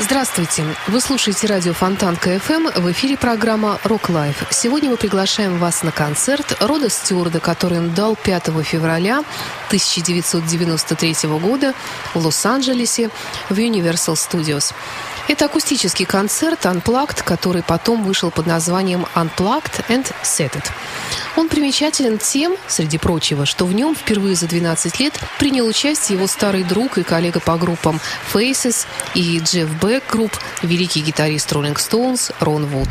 Здравствуйте! Вы слушаете радио Фонтанка FM. В эфире программа «Рок Лайф». Сегодня мы приглашаем вас на концерт Рода Стюарда, который он дал 5 февраля 1993 года в Лос-Анджелесе в Universal Studios. Это акустический концерт Unplugged, который потом вышел под названием Unplugged and Set. Он примечателен тем, среди прочего, что в нем впервые за 12 лет принял участие его старый друг и коллега по группам Faces и Jeff Beck групп, великий гитарист Rolling Stones Рон Вуд.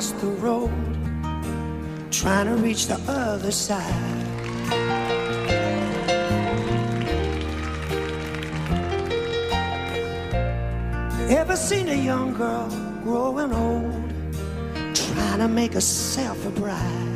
across the road, trying to reach the other side. Ever seen a young girl growing old, trying to make herself a bride?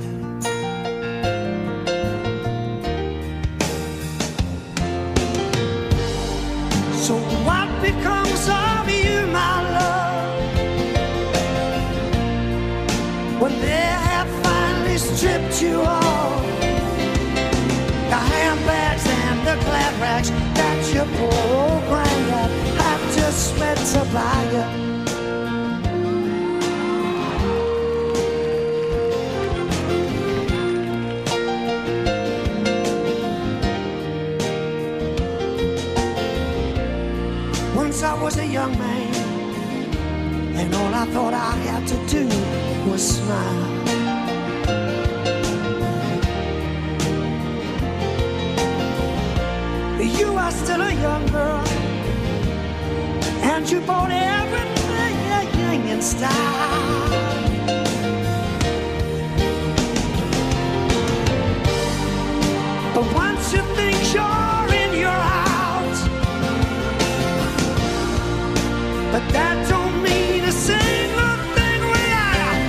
Once I was a young man, and all I thought I had to do was smile. And you bought everything in style. But once you think you're in, you're out. But that don't mean a single thing without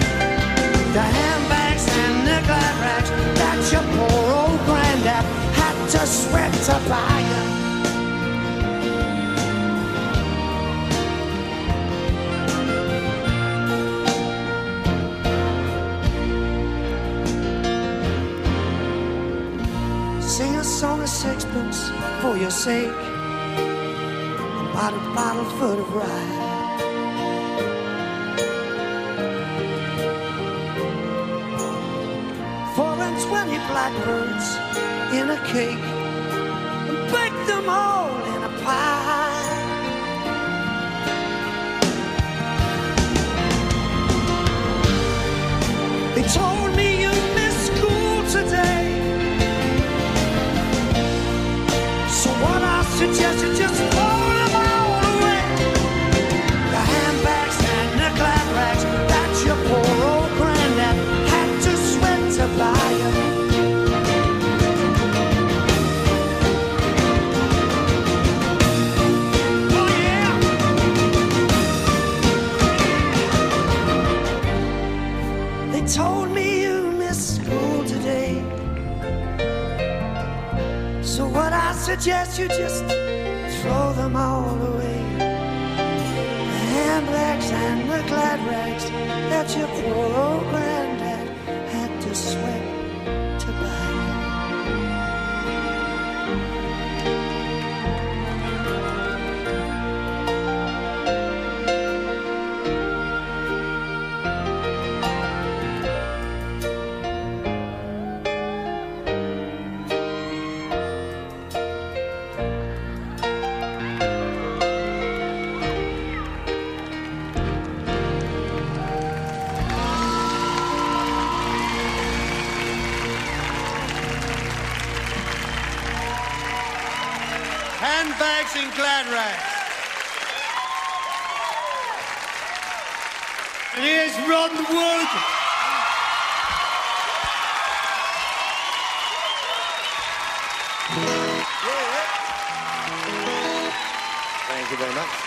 the handbags and glad rags that your poor old granddad had to sweat to buy your sake. And bottle, bottle full of rye. Four and twenty blackbirds in a cake. And bake them all in a pie. They told suggest you just throw them all away. The handbags and the glad rags that your poor old granddad here's Ron Wood. Thank you very much.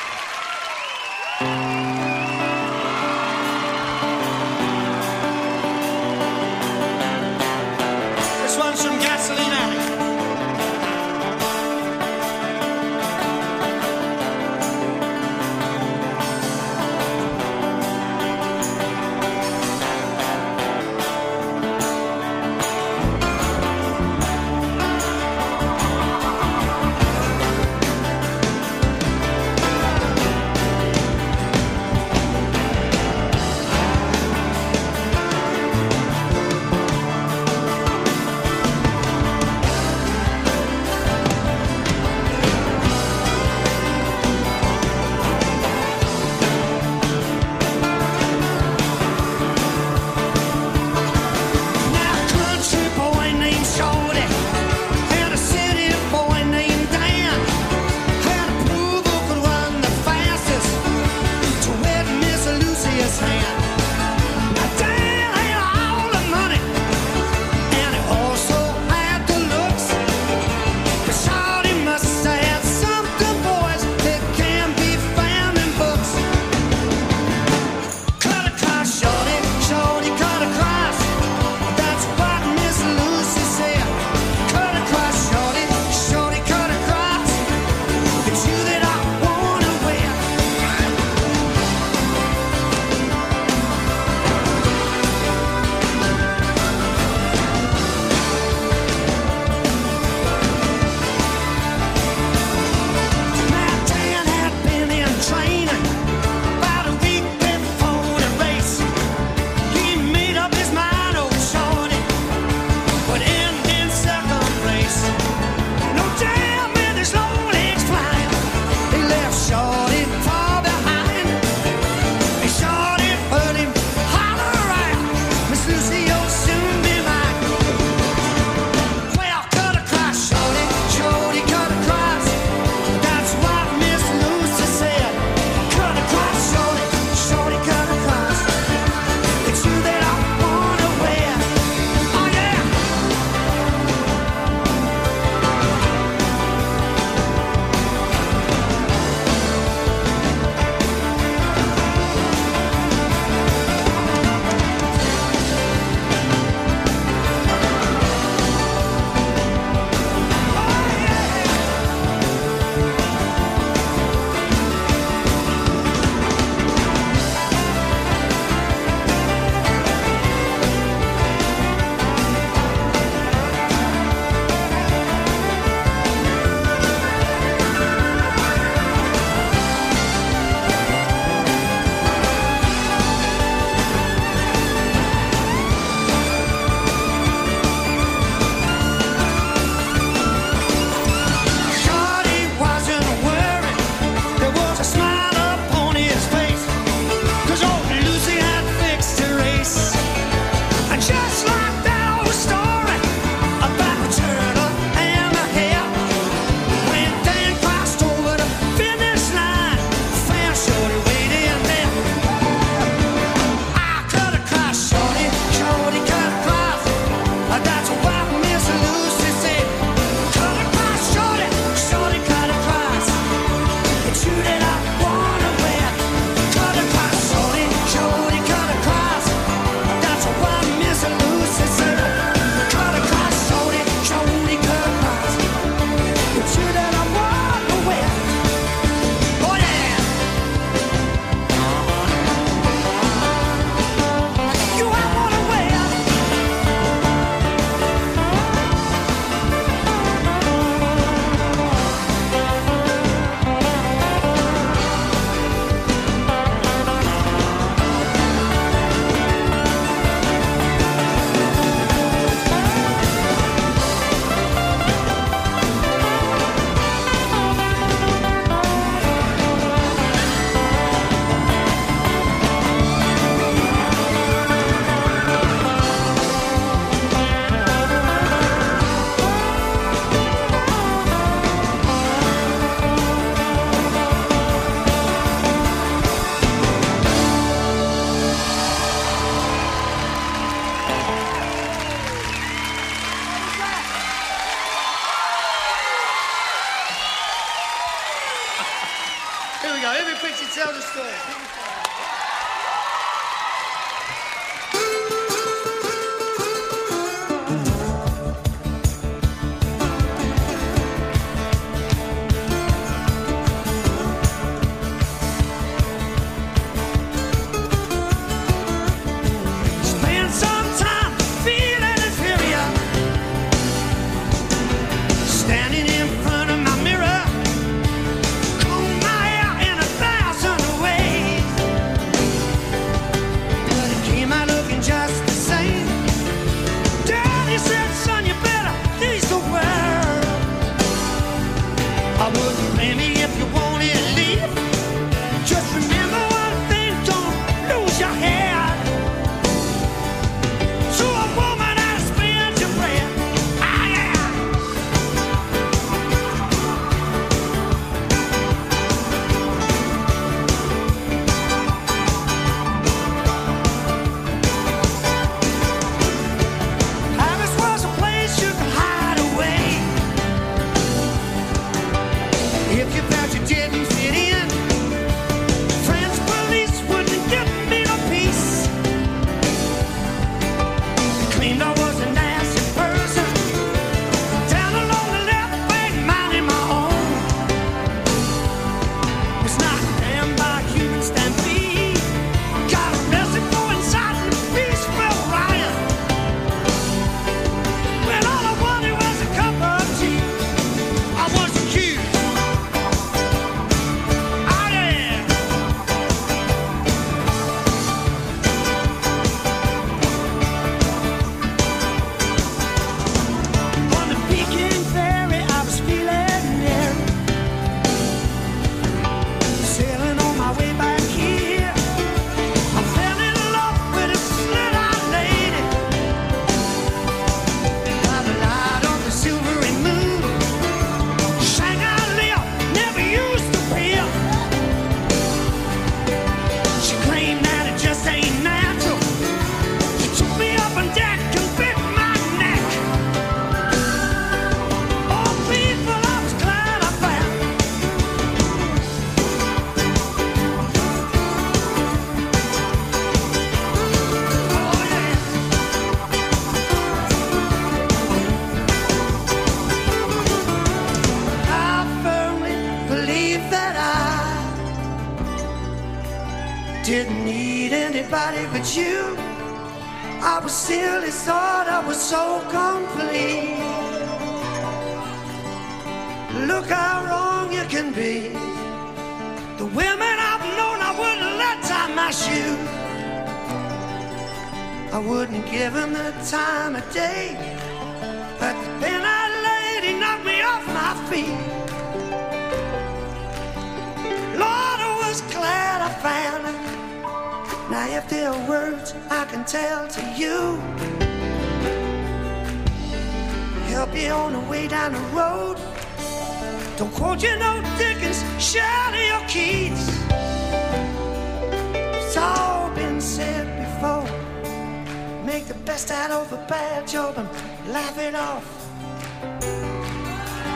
Best out over bad job and laugh laughing off.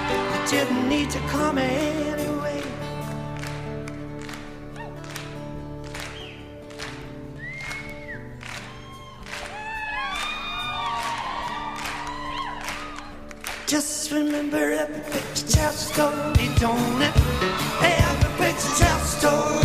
I didn't need to come anyway. Just remember every picture tells a story, don't it? Every picture tells a story.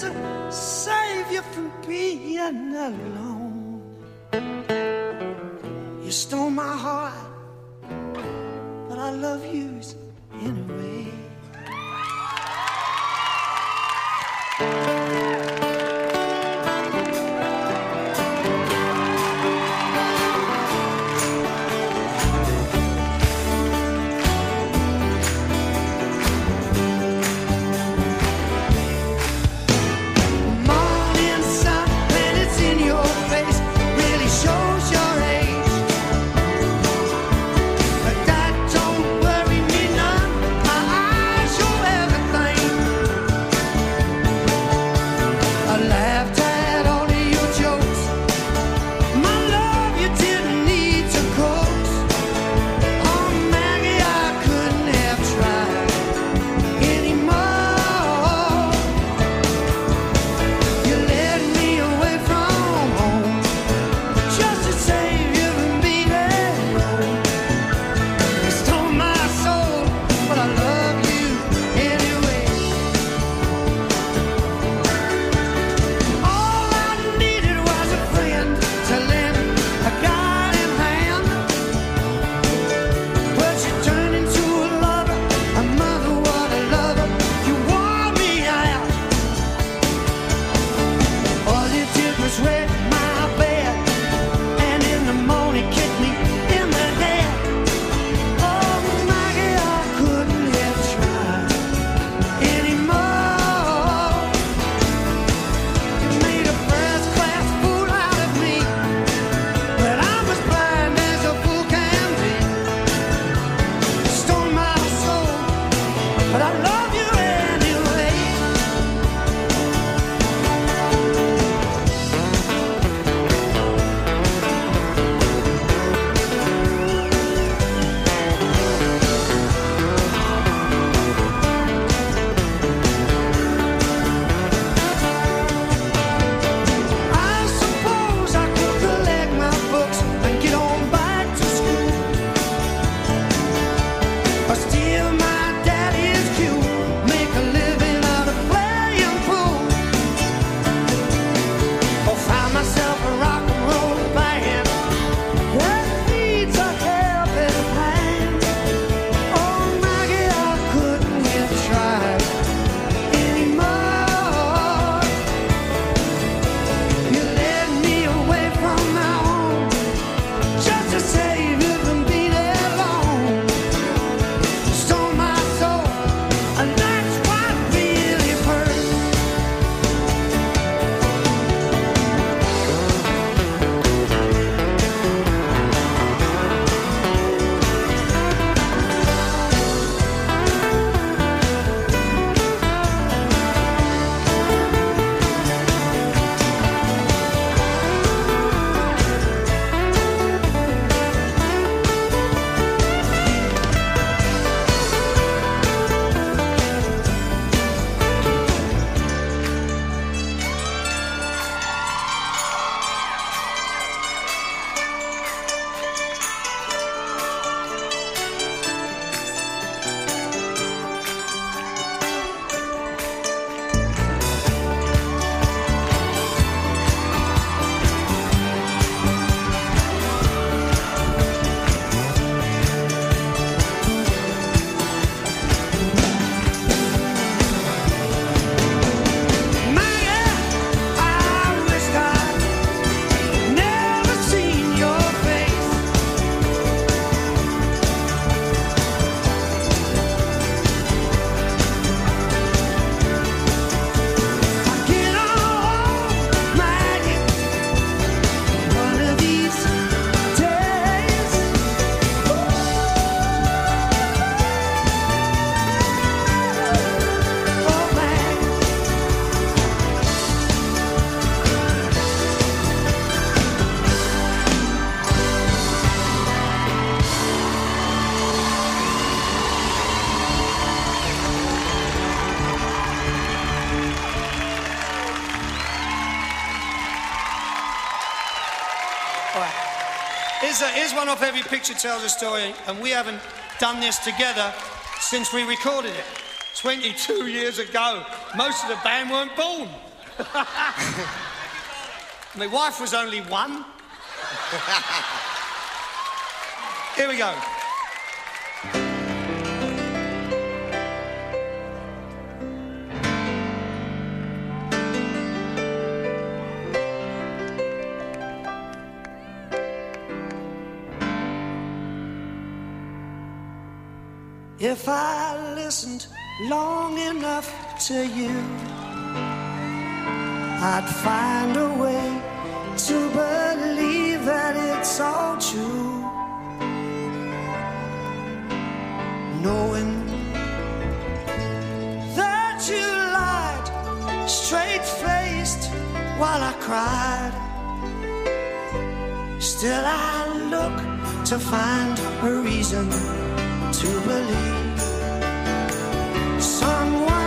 to save you from being alone. You stole my heart, but I love you anyway. Every Picture Tells a Story, and we haven't done this together since we recorded it 22 years ago. Most of the band weren't born. My wife was only one. Here we go. If I listened long enough to you, I'd find a way to believe that it's all true. Knowing that you lied straight faced while I cried. Still, I look to find a reason to believe. Someone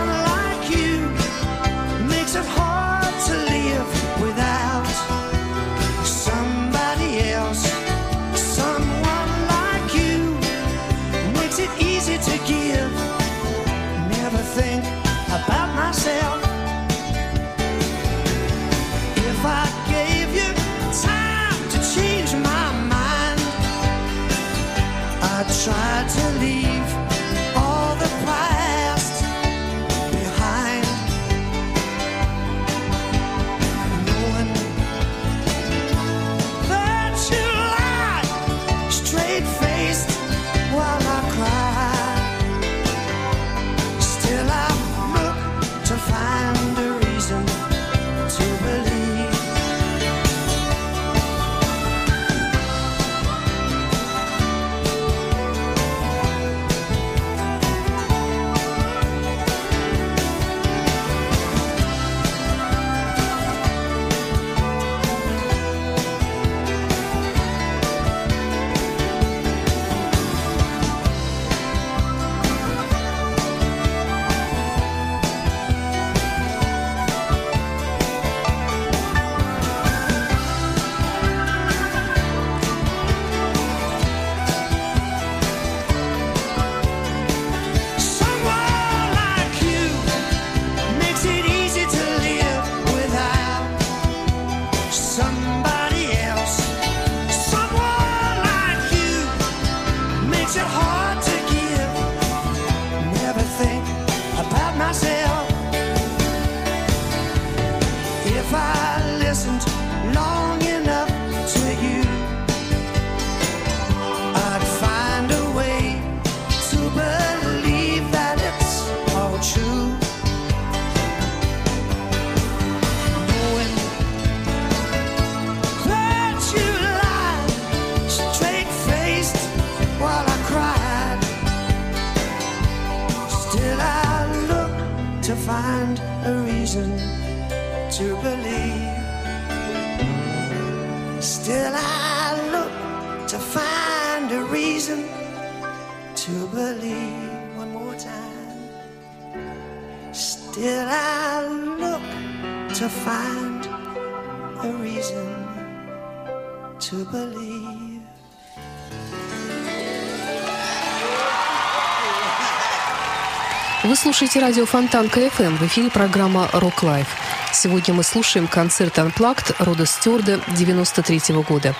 слушаете радио Фонтан КФМ. В эфире программа «Рок Лайф». Сегодня мы слушаем концерт «Unplugged» Рода Стюарда 93 года.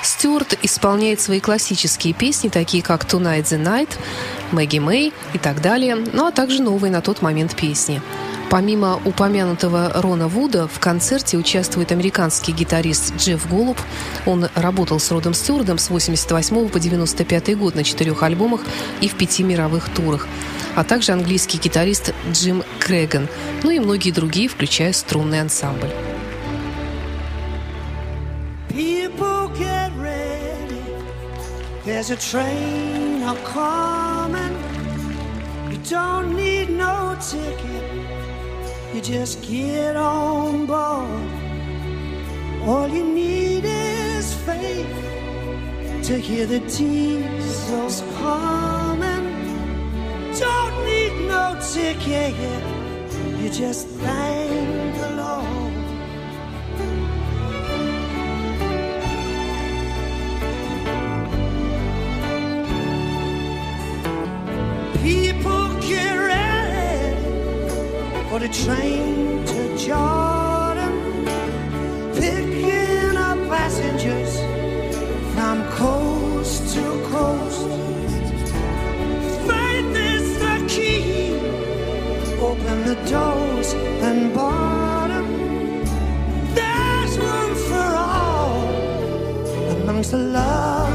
Стюарт исполняет свои классические песни, такие как «Tonight the Night», «Мэгги Мэй» и так далее, ну а также новые на тот момент песни. Помимо упомянутого Рона Вуда, в концерте участвует американский гитарист Джефф Голуб. Он работал с Родом Стюардом с 88 по 95 год на четырех альбомах и в пяти мировых турах а также английский гитарист Джим Крэган, ну и многие другие, включая струнный ансамбль. There's a train a coming. You don't need no ticket. You just get on board. All you need is faith to hear the diesels coming. Don't need no ticket. You just thank the train to Jordan, picking up passengers from coast to coast. Faith is the key. Open the doors and bottom. There's room for all amongst the love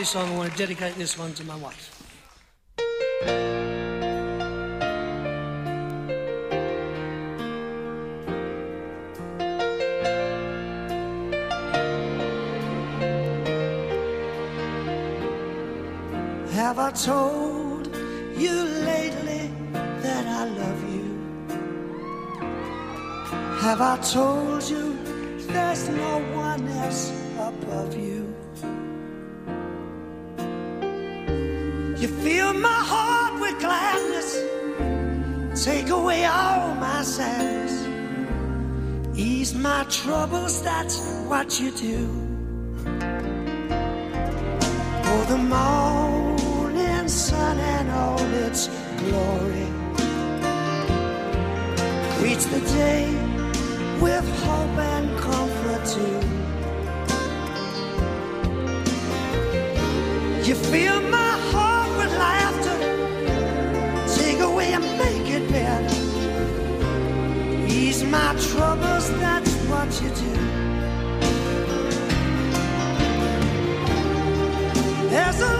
lovely song. I want to dedicate this one to my wife. Have I told you lately that I love you? Have I told take away all my sadness, ease my troubles, that's what you do. Oh, the morning sun and all its glory greets the day with hope and comfort too. You fill my my troubles, that's what you do. There's a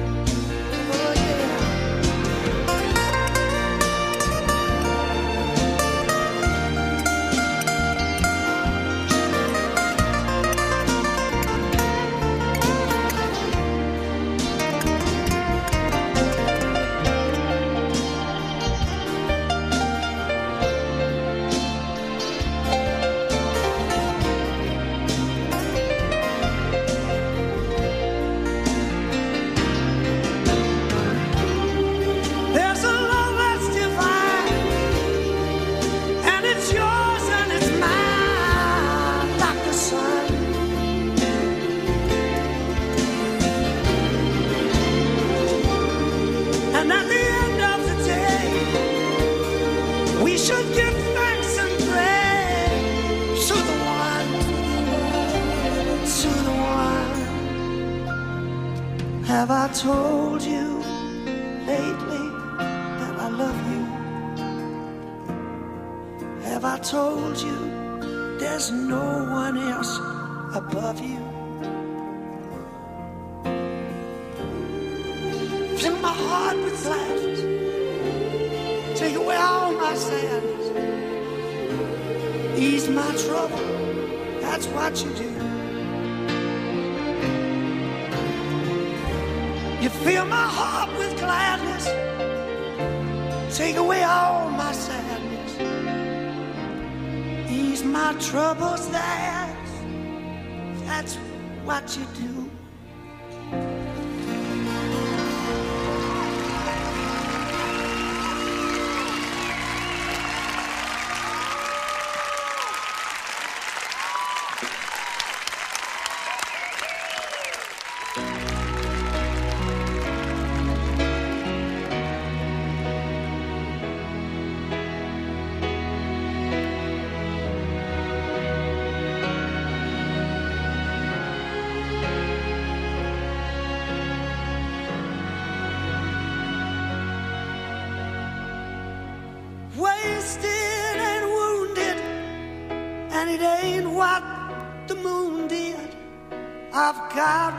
I've got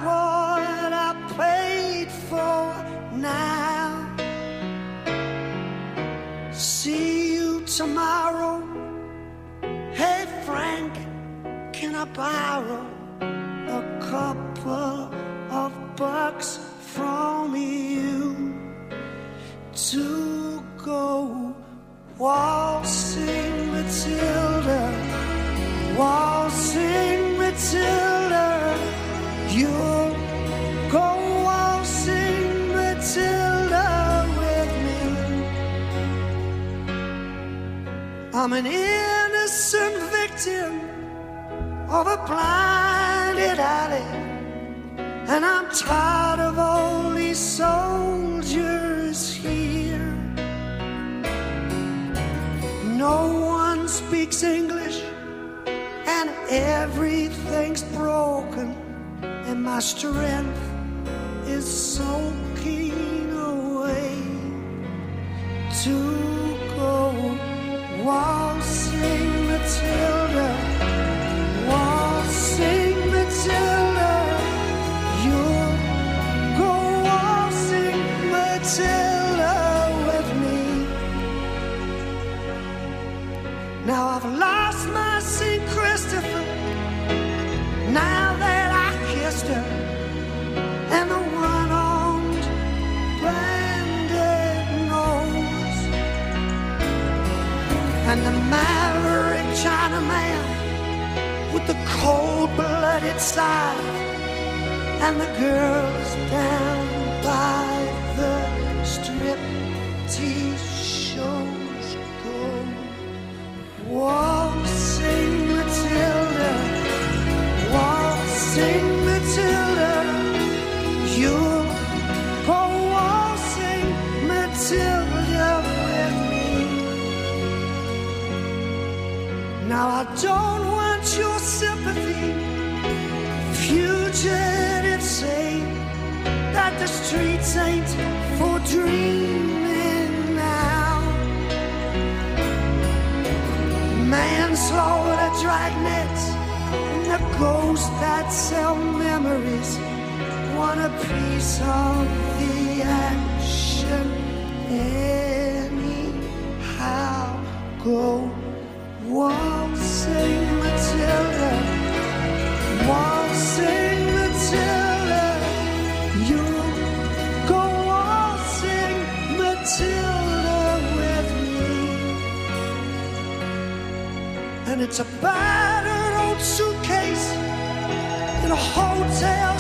and the maverick Chinaman with the cold-blooded side, and the girls down by the strip tease shows go. Whoa. Now I don't want your sympathy. Fugitive say that the streets ain't for dreaming now. Manslaughter dragnet, and the ghosts that sell memories want a piece of the action anyhow. Go Waltzing Matilda, waltzing Matilda, you go waltzing Matilda with me. And it's a battered old suitcase in a hotel.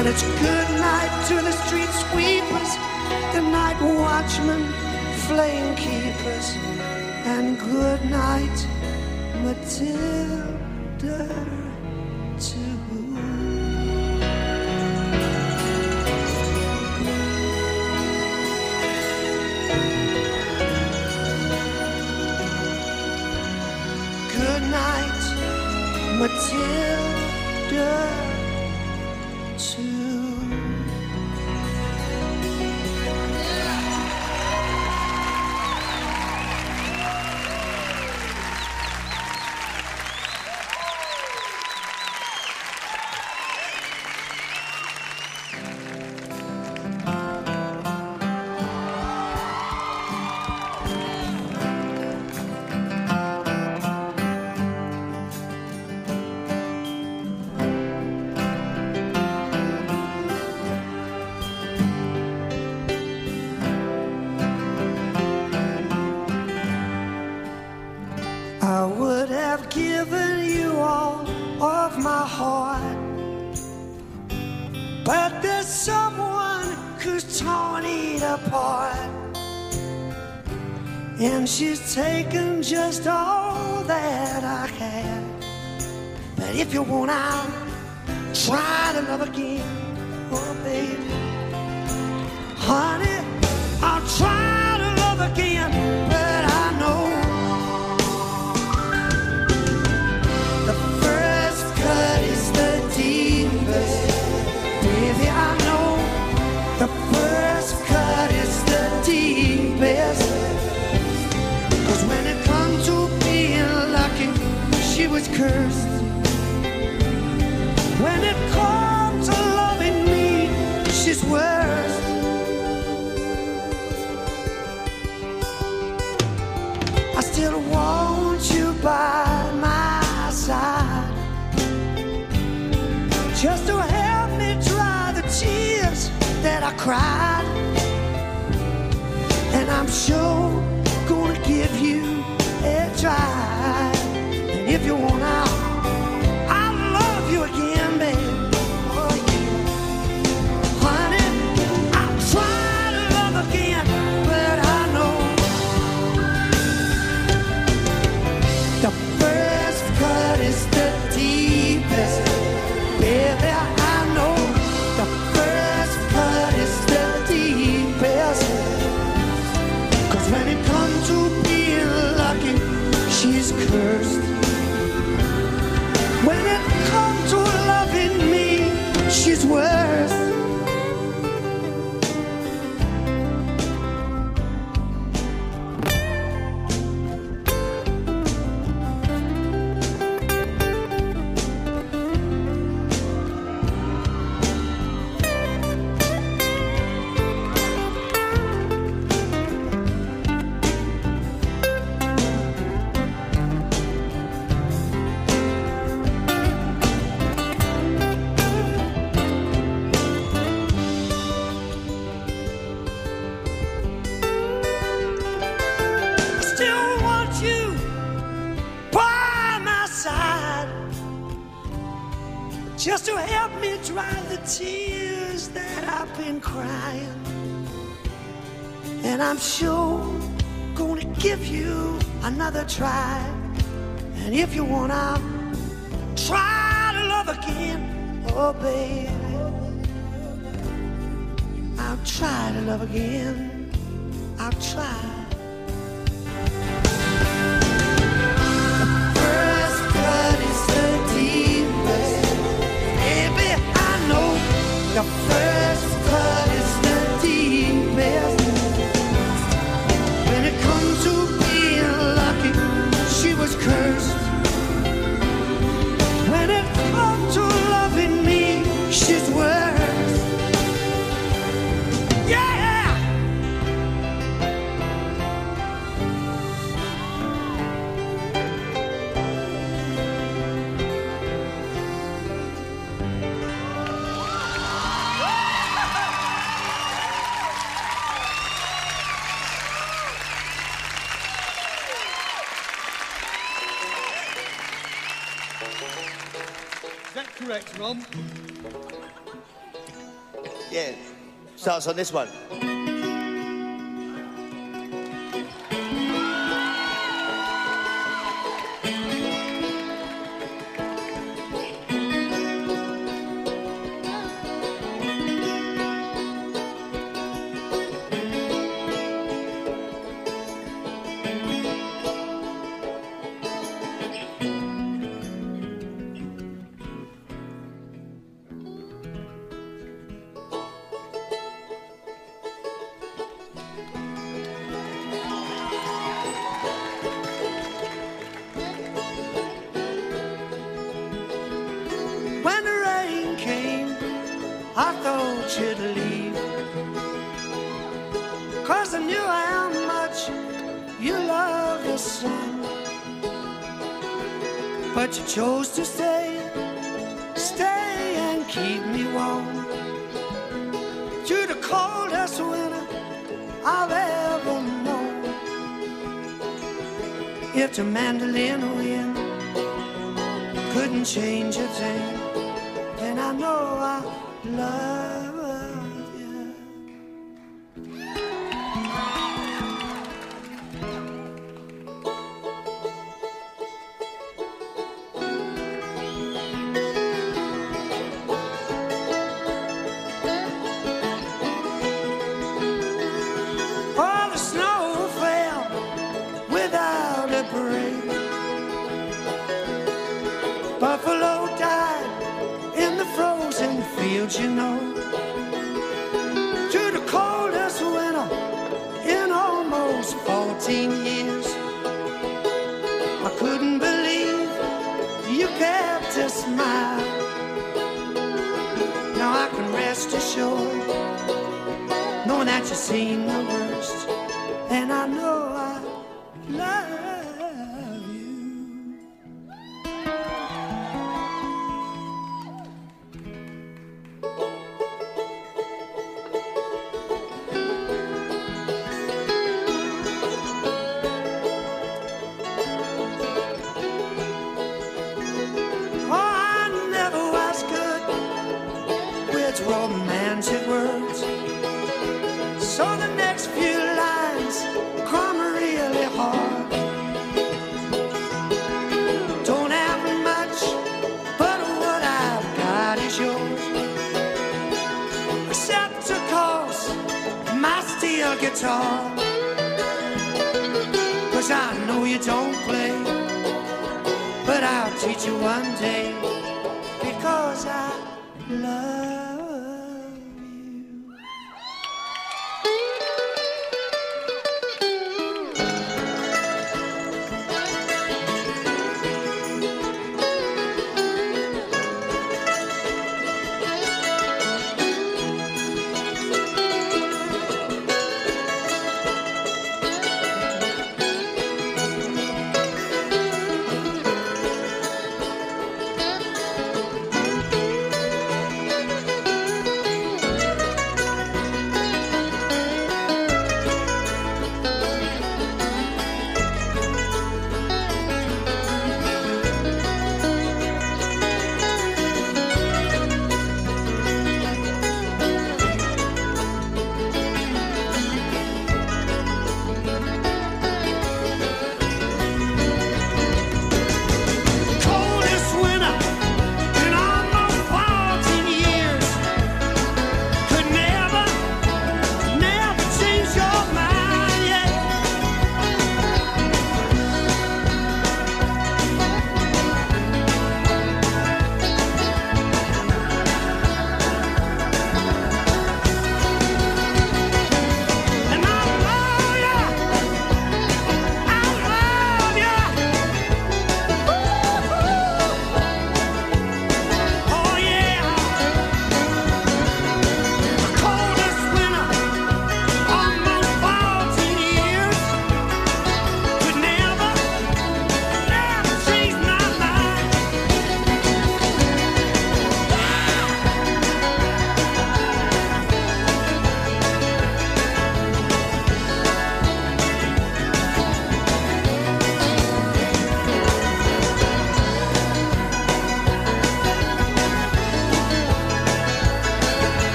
And it's good night to the street sweepers, the night watchmen, flame keepers, and good night, Matilda, too. Good night, Matilda. Too. Yeah. Starts on this one. Knowing that you've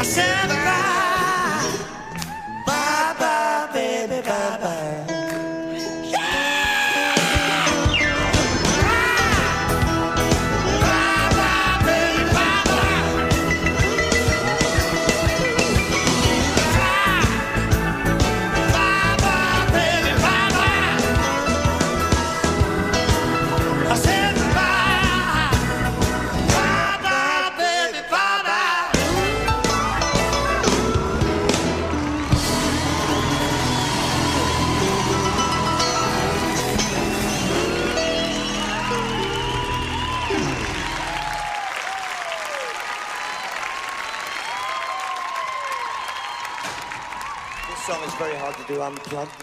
I said.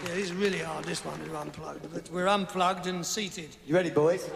Yeah, it is really hard, this one, to unplug. But we're unplugged and seated. You ready, boys?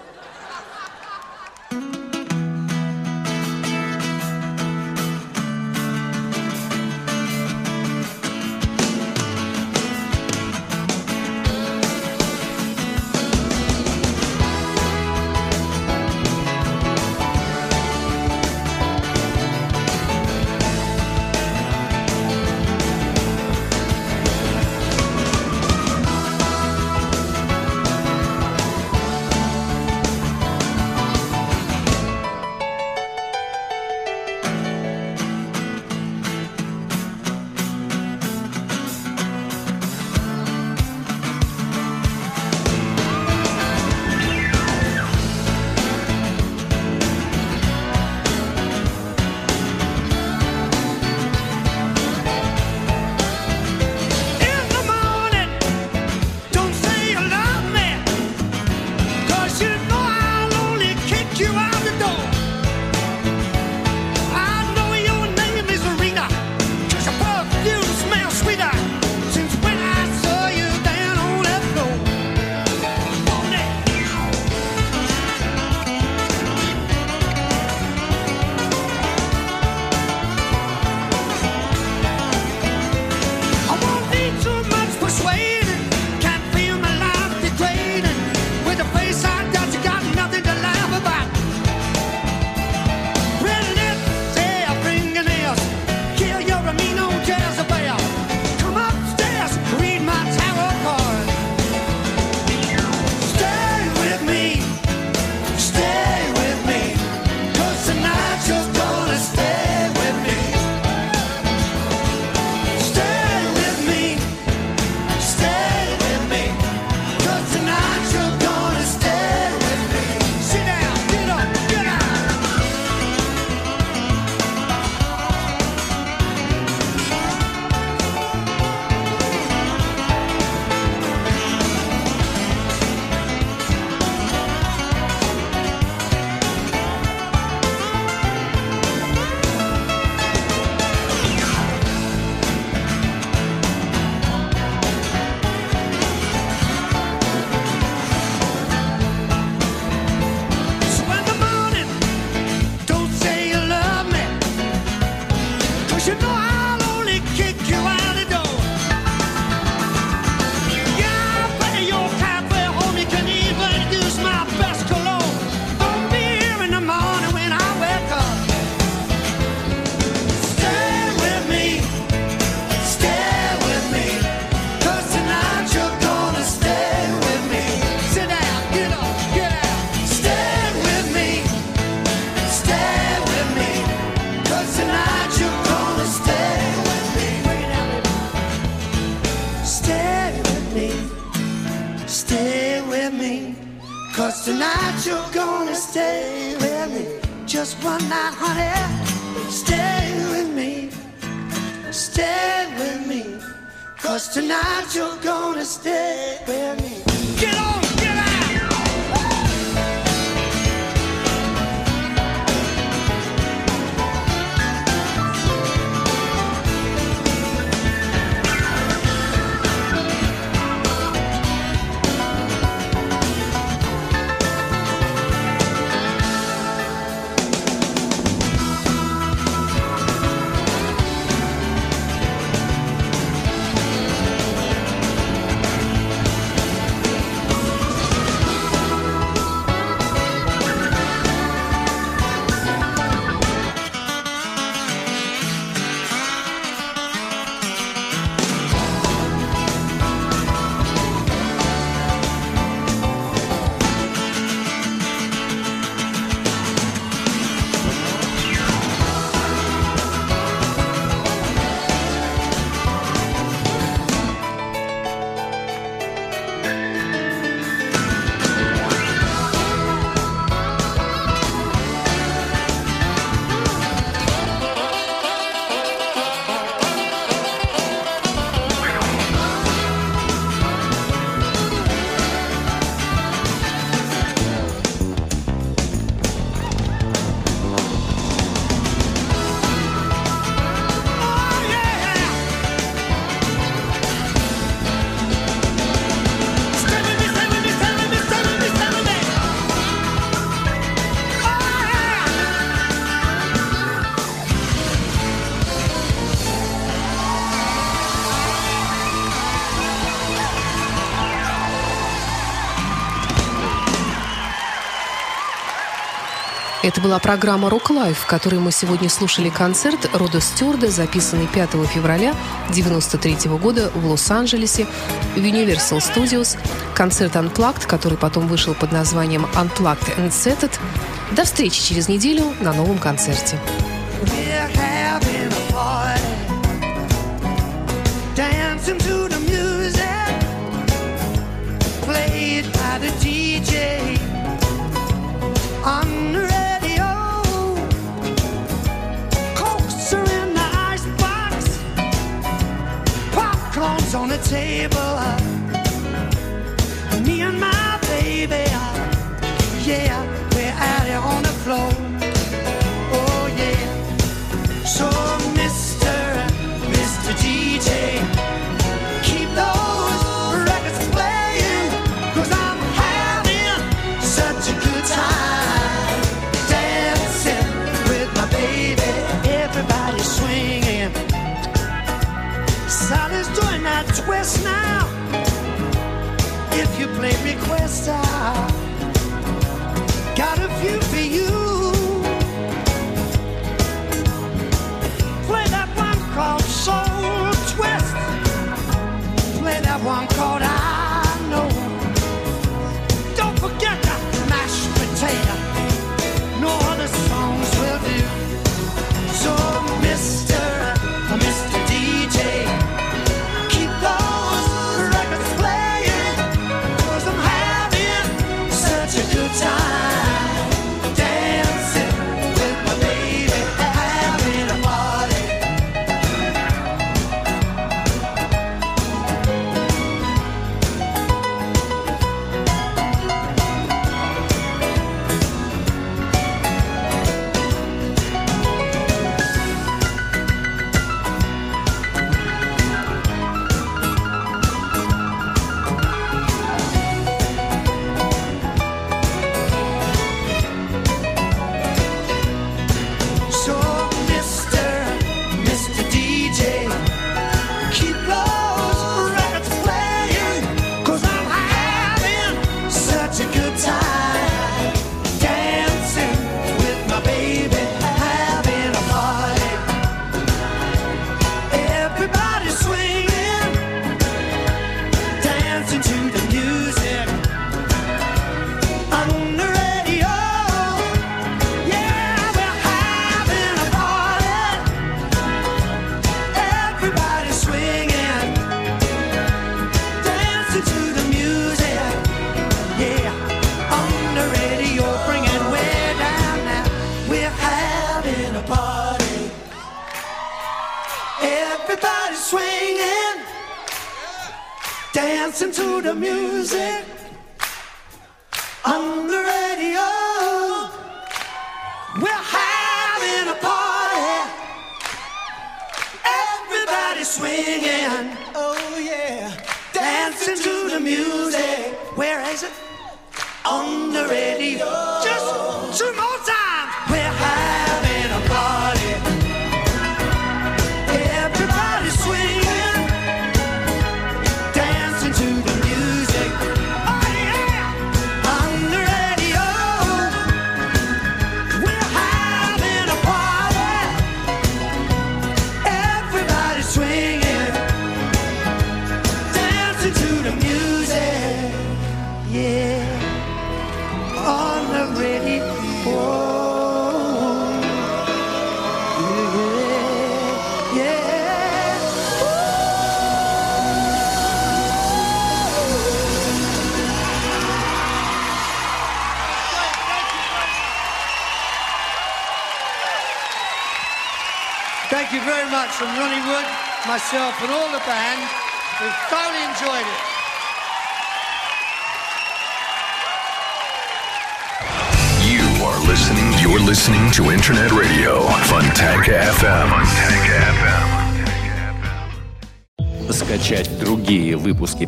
Это была программа Rock Лайф», в которой мы сегодня слушали концерт Рода Стюарда, записанный 5 февраля 1993 года в Лос-Анджелесе в Universal Studios, концерт «Unplugged», который потом вышел под названием «Unplugged and Setted». До встречи через неделю на новом концерте. Dancing table. I, me and my baby, I, yeah. star. Got a few for you.